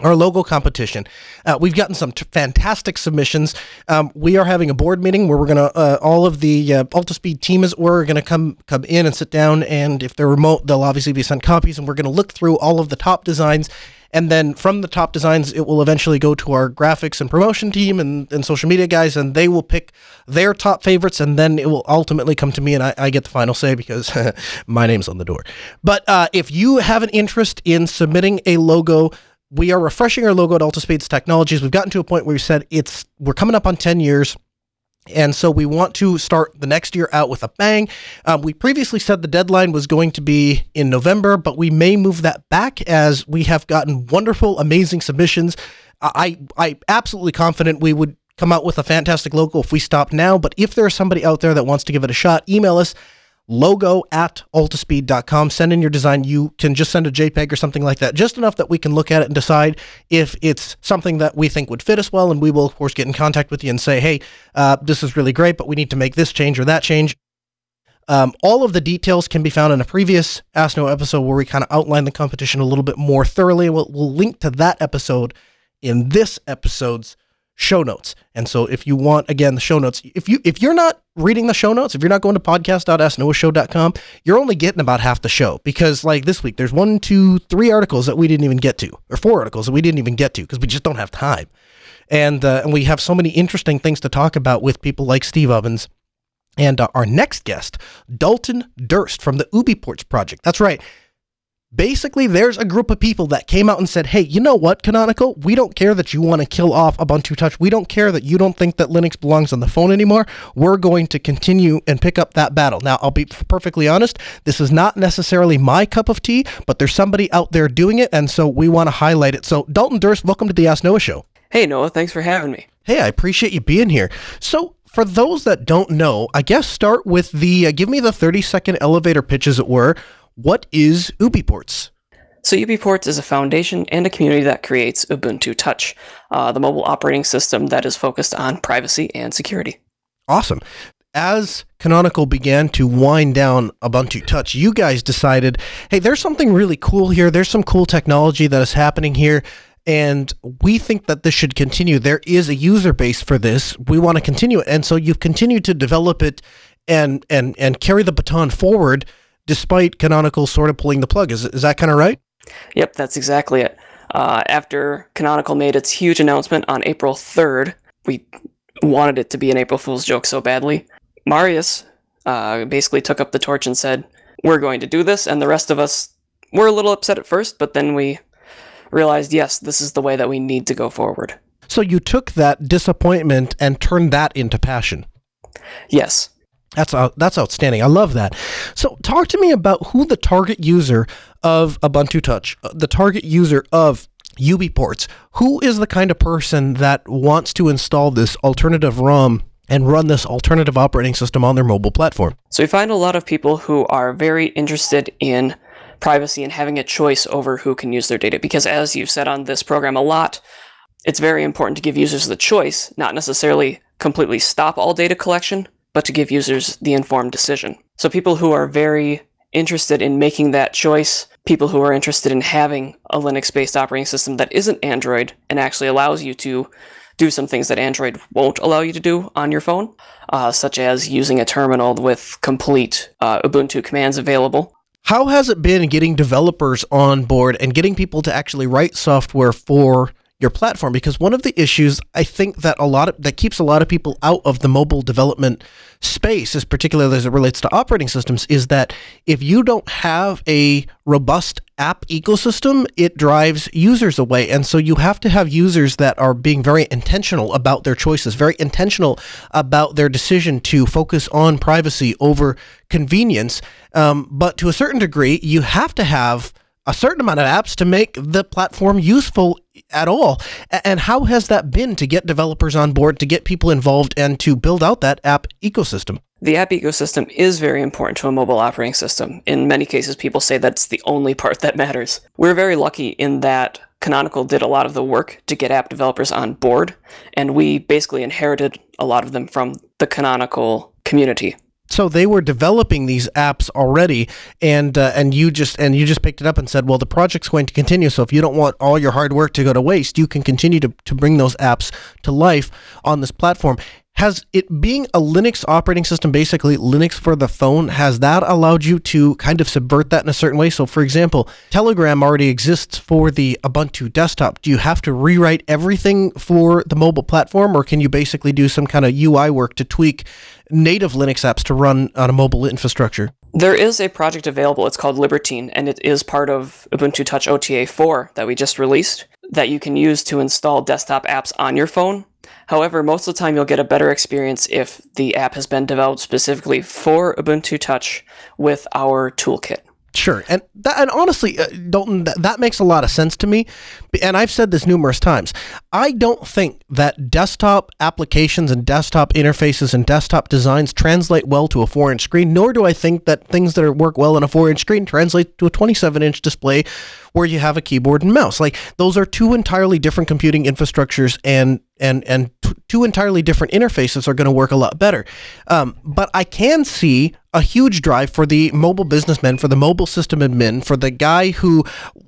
our logo competition. Uh, we've gotten some t- fantastic submissions. Um, we are having a board meeting where we're gonna uh, all of the uh, Altispeed team is we're gonna come come in and sit down, and if they're remote, they'll obviously be sent copies, and we're gonna look through all of the top designs. And then from the top designs, it will eventually go to our graphics and promotion team and, and social media guys, and they will pick their top favorites, and then it will ultimately come to me, and I, I get the final say because my name's on the door. But uh, if you have an interest in submitting a logo, we are refreshing our logo at Altispeeds Technologies. We've gotten to a point where we said it's we're coming up on 10 years. And so we want to start the next year out with a bang. Um, we previously said the deadline was going to be in November, but we may move that back as we have gotten wonderful, amazing submissions. I I absolutely confident we would come out with a fantastic logo if we stop now. But if there's somebody out there that wants to give it a shot, email us logo at altispeed.com. Send in your design. You can just send a JPEG or something like that, just enough that we can look at it and decide if it's something that we think would fit us well. And we will, of course, get in contact with you and say, hey, uh, this is really great, but we need to make this change or that change. Um, all of the details can be found in a previous Ask Noah episode where we kind of outline the competition a little bit more thoroughly. We'll, we'll link to that episode in this episode's show notes. And so if you want again the show notes, if you if you're not reading the show notes, if you're not going to podcast.asknoahshow.com, you're only getting about half the show because like this week there's one, two, three articles that we didn't even get to, or four articles that we didn't even get to because we just don't have time. And uh, and we have so many interesting things to talk about with people like Steve Ovens. And uh, our next guest, Dalton Durst from the UBports project. That's right basically there's a group of people that came out and said hey you know what canonical? We don't care that you want to kill off ubuntu touch. We don't care that you don't think that linux belongs on the phone anymore. We're going to continue and pick up that battle. Now i'll be perfectly honest this is not necessarily my cup of tea but there's somebody out there doing it and so we want to highlight it. So dalton durst welcome to the ask noah show. Hey, Noah, thanks for having me. hey i appreciate you being here. So for those that don't know i guess start with the uh, give me the 30 second elevator pitch as it were what is UBports? So, UBports is a foundation and a community that creates Ubuntu Touch, uh, the mobile operating system that is focused on privacy and security. Awesome. As Canonical began to wind down Ubuntu Touch, you guys decided, hey, there's something really cool here. There's some cool technology that is happening here. And we think that this should continue. There is a user base for this. We want to continue it. And so you've continued to develop it and and and carry the baton forward despite Canonical sort of pulling the plug. Is, is that kind of right? Yep, that's exactly it. Uh, after Canonical made its huge announcement on April 3rd, we wanted it to be an April Fool's joke so badly. Marius uh, basically took up the torch and said, We're going to do this, and the rest of us were a little upset at first, but then we realized, yes, this is the way that we need to go forward. So you took that disappointment and turned that into passion. Yes. That's that's outstanding. I love that. So talk to me about who the target user of Ubuntu Touch, uh, the target user of UBports. Who is the kind of person that wants to install this alternative ROM and run this alternative operating system on their mobile platform? So we find a lot of people who are very interested in privacy and having a choice over who can use their data because as you've said on this program a lot, it's very important to give users the choice, not necessarily completely stop all data collection, but to give users the informed decision. So people who are very interested in making that choice, people who are interested in having a Linux based operating system that isn't Android and actually allows you to do some things that Android won't allow you to do on your phone, uh, such as using a terminal with complete uh, Ubuntu commands available. How has it been getting developers on board and getting people to actually write software for your platform because one of the issues I think that a lot of that keeps a lot of people out of the mobile development space, is particularly as it relates to operating systems, is that if you don't have a robust app ecosystem, it drives users away. And so you have to have users that are being very intentional about their choices, very intentional about their decision to focus on privacy over convenience. Um, but to a certain degree, you have to have a certain amount of apps to make the platform useful at all. And how has that been to get developers on board, to get people involved, and to build out that app ecosystem? The app ecosystem is very important to a mobile operating system. In many cases, people say that's the only part that matters. We're very lucky in that Canonical did a lot of the work to get app developers on board, and we basically inherited a lot of them from the Canonical community so they were developing these apps already and uh, and you just and you just picked it up and said well the project's going to continue so if you don't want all your hard work to go to waste you can continue to, to bring those apps to life on this platform has it being a Linux operating system, basically Linux for the phone, has that allowed you to kind of subvert that in a certain way? So, for example, Telegram already exists for the Ubuntu desktop. Do you have to rewrite everything for the mobile platform, or can you basically do some kind of UI work to tweak native Linux apps to run on a mobile infrastructure? There is a project available. It's called Libertine, and it is part of Ubuntu Touch OTA 4 that we just released that you can use to install desktop apps on your phone However, most of the time you'll get a better experience if the app has been developed specifically for Ubuntu Touch with our toolkit. Sure, and that, and honestly, uh, Dalton, that, makes a lot of sense to me. And I've said this numerous times. I don't think that desktop applications and desktop interfaces and desktop designs translate well to a four-inch screen. Nor do I think that things that work well on a four-inch screen translate to a 27-inch display where you have a keyboard and mouse. Like those are two entirely different computing infrastructures, and and and t- two entirely different interfaces are going to work a lot better. Um, but I can see a huge drive for the mobile businessman, for the mobile system admin, for the guy who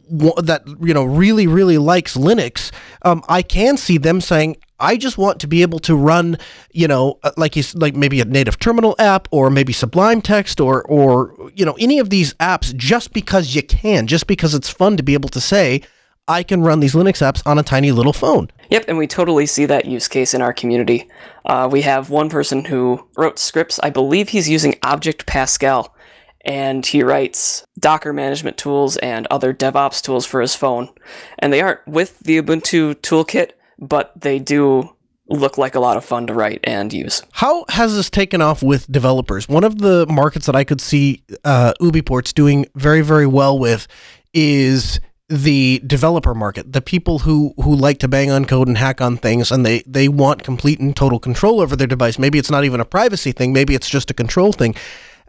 that you know really really likes Linux. Um, I can see them saying, I just want to be able to run, you know, uh, like you like maybe a native terminal app or maybe Sublime Text or or you know any of these apps just because you can, just because it's fun to be able to say I can run these Linux apps on a tiny little phone. Yep, and we totally see that use case in our community. Uh, we have one person who wrote scripts. I believe he's using Object Pascal, and he writes Docker management tools and other DevOps tools for his phone. And they aren't with the Ubuntu toolkit, but they do look like a lot of fun to write and use. How has this taken off with developers? One of the markets that I could see uh, UBports doing very, very well with is the developer market, the people who who like to bang on code and hack on things, and they they want complete and total control over their device. Maybe it's not even a privacy thing. Maybe it's just a control thing.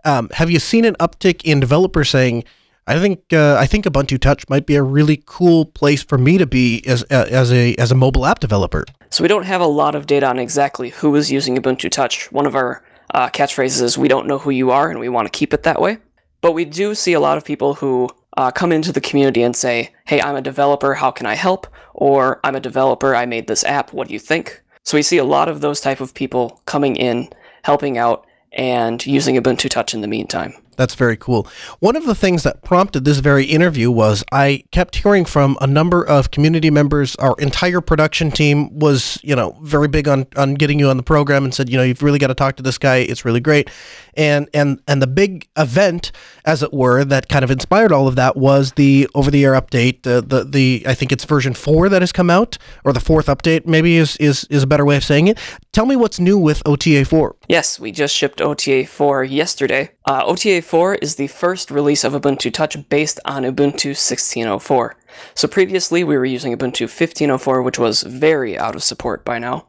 Um, have you seen an uptick in developers saying? I think uh, I think Ubuntu Touch might be a really cool place for me to be as uh, as a as a mobile app developer. So we don't have a lot of data on exactly who is using Ubuntu Touch. One of our uh, catchphrases is "We don't know who you are, and we want to keep it that way." But we do see a lot of people who uh, come into the community and say, "Hey, I'm a developer. How can I help?" Or "I'm a developer. I made this app. What do you think?" So we see a lot of those type of people coming in, helping out, and using Ubuntu Touch in the meantime. That's very cool. One of the things that prompted this very interview was I kept hearing from a number of community members. Our entire production team was, you know, very big on, on getting you on the program and said, you know, you've really got to talk to this guy. It's really great. And and and the big event, as it were, that kind of inspired all of that was the over the air update. Uh, the the I think it's version four that has come out, or the fourth update maybe is is is a better way of saying it. Tell me what's new with OTA four. Yes, we just shipped OTA 4 yesterday. Uh, OTA 4 is the first release of Ubuntu Touch based on Ubuntu 16.04. So previously we were using Ubuntu 15.04, which was very out of support by now.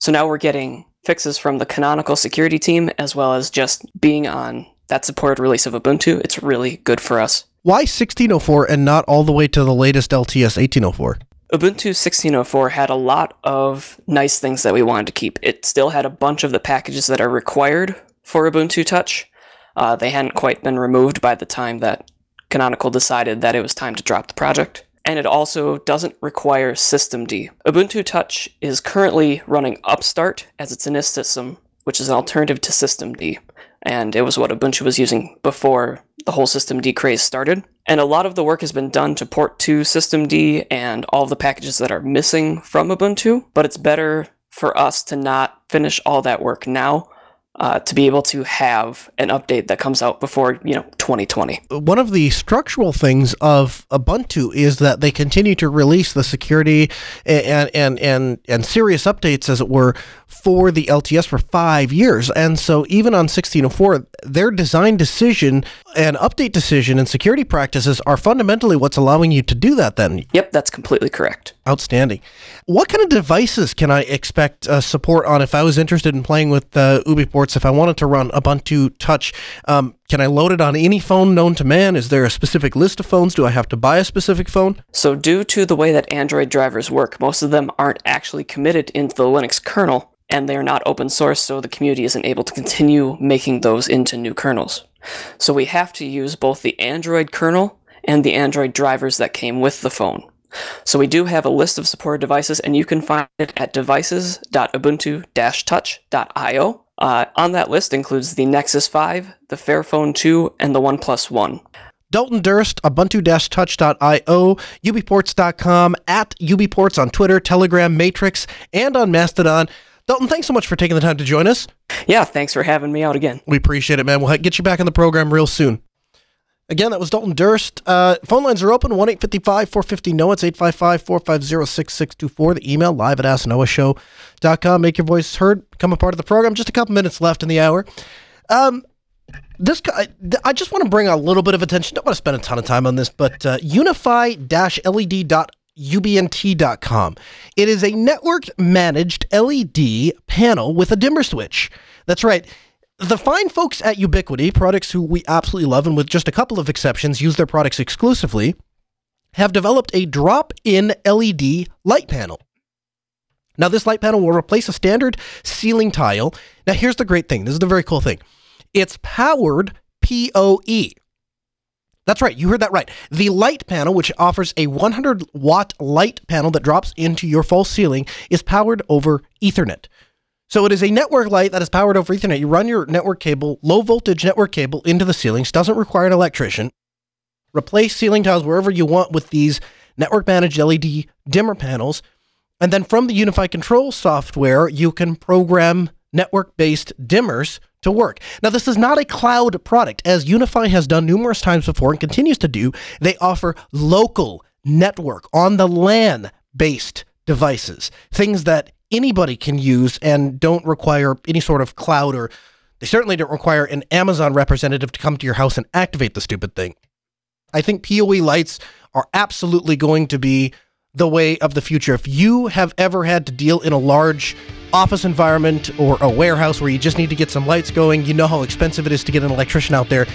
So now we're getting fixes from the canonical security team as well as just being on that supported release of Ubuntu. It's really good for us. Why 1604 and not all the way to the latest LTS 1804? Ubuntu 16.04 had a lot of nice things that we wanted to keep. It still had a bunch of the packages that are required for Ubuntu Touch. Uh, they hadn't quite been removed by the time that Canonical decided that it was time to drop the project. And it also doesn't require systemd. Ubuntu Touch is currently running Upstart as its init system, which is an alternative to systemd. And it was what Ubuntu was using before the whole systemd craze started. And a lot of the work has been done to port to systemd and all the packages that are missing from Ubuntu, but it's better for us to not finish all that work now uh, to be able to have an update that comes out before you know 2020 one of the structural things of ubuntu is that they continue to release the security and and and and serious updates as it were for the lts for five years. And so even on 1604 their design decision and update decision and security practices are fundamentally what's allowing you to do that then. Yep that's completely correct outstanding what kind of devices can i expect uh, support on if i was interested in playing with uh, UBport if I wanted to run Ubuntu Touch, um, can I load it on any phone known to man? Is there a specific list of phones? Do I have to buy a specific phone? So, due to the way that Android drivers work, most of them aren't actually committed into the Linux kernel, and they are not open source, so the community isn't able to continue making those into new kernels. So, we have to use both the Android kernel and the Android drivers that came with the phone. So we do have a list of supported devices, and you can find it at devices.ubuntu-touch.io. Uh, on that list includes the Nexus 5, the Fairphone 2, and the OnePlus 1. Dalton Durst, Ubuntu-touch.io, ubports.com, at ubports on Twitter, Telegram, Matrix, and on Mastodon. Dalton, thanks so much for taking the time to join us. Yeah, thanks for having me out again. We appreciate it, man. We'll get you back in the program real soon. Again, that was Dalton Durst. Uh, phone lines are open 1 855 450 NOAH. It's 855 450 6624. The email live at asknoahshow.com. Make your voice heard. Become a part of the program. Just a couple minutes left in the hour. Um, this I, I just want to bring a little bit of attention. Don't want to spend a ton of time on this, but uh, unifi-led.ubnt.com. It is a network managed LED panel with a dimmer switch. That's right the fine folks at Ubiquiti, products who we absolutely love and with just a couple of exceptions use their products exclusively, have developed a drop in LED light panel. Now, this light panel will replace a standard ceiling tile. Now, here's the great thing this is the very cool thing it's powered PoE. That's right, you heard that right. The light panel, which offers a 100 watt light panel that drops into your false ceiling, is powered over Ethernet. So it is a network light that is powered over Ethernet. You run your network cable, low voltage network cable into the ceilings, doesn't require an electrician. Replace ceiling tiles wherever you want with these network managed LED dimmer panels. And then from the UniFi Control software, you can program network based dimmers to work. Now, this is not a cloud product. As UniFi has done numerous times before and continues to do, they offer local network on the LAN based devices, things that anybody can use and don't require any sort of cloud or they certainly don't require an Amazon representative to come to your house and activate the stupid thing. I think PoE lights are absolutely going to be the way of the future. If you have ever had to deal in a large office environment or a warehouse where you just need to get some lights going, you know how expensive it is to get an electrician out there.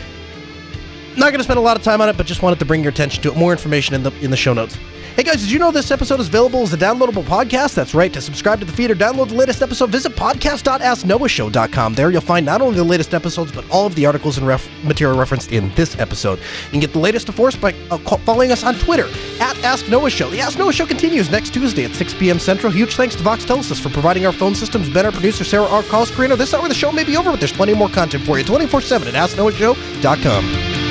Not going to spend a lot of time on it, but just wanted to bring your attention to it. More information in the in the show notes. Hey guys, did you know this episode is available as a downloadable podcast? That's right. To subscribe to the feed or download the latest episode, visit podcast.asknoahshow.com. There you'll find not only the latest episodes, but all of the articles and ref- material referenced in this episode. You can get the latest, of course, by uh, following us on Twitter at Ask Noah Show. The Ask Noah Show continues next Tuesday at 6 p.m. Central. Huge thanks to Voxtelesys for providing our phone systems. Ben, our producer, Sarah R. Carlos. This hour the show may be over, but there's plenty more content for you 24 7 at AskNoahShow.com.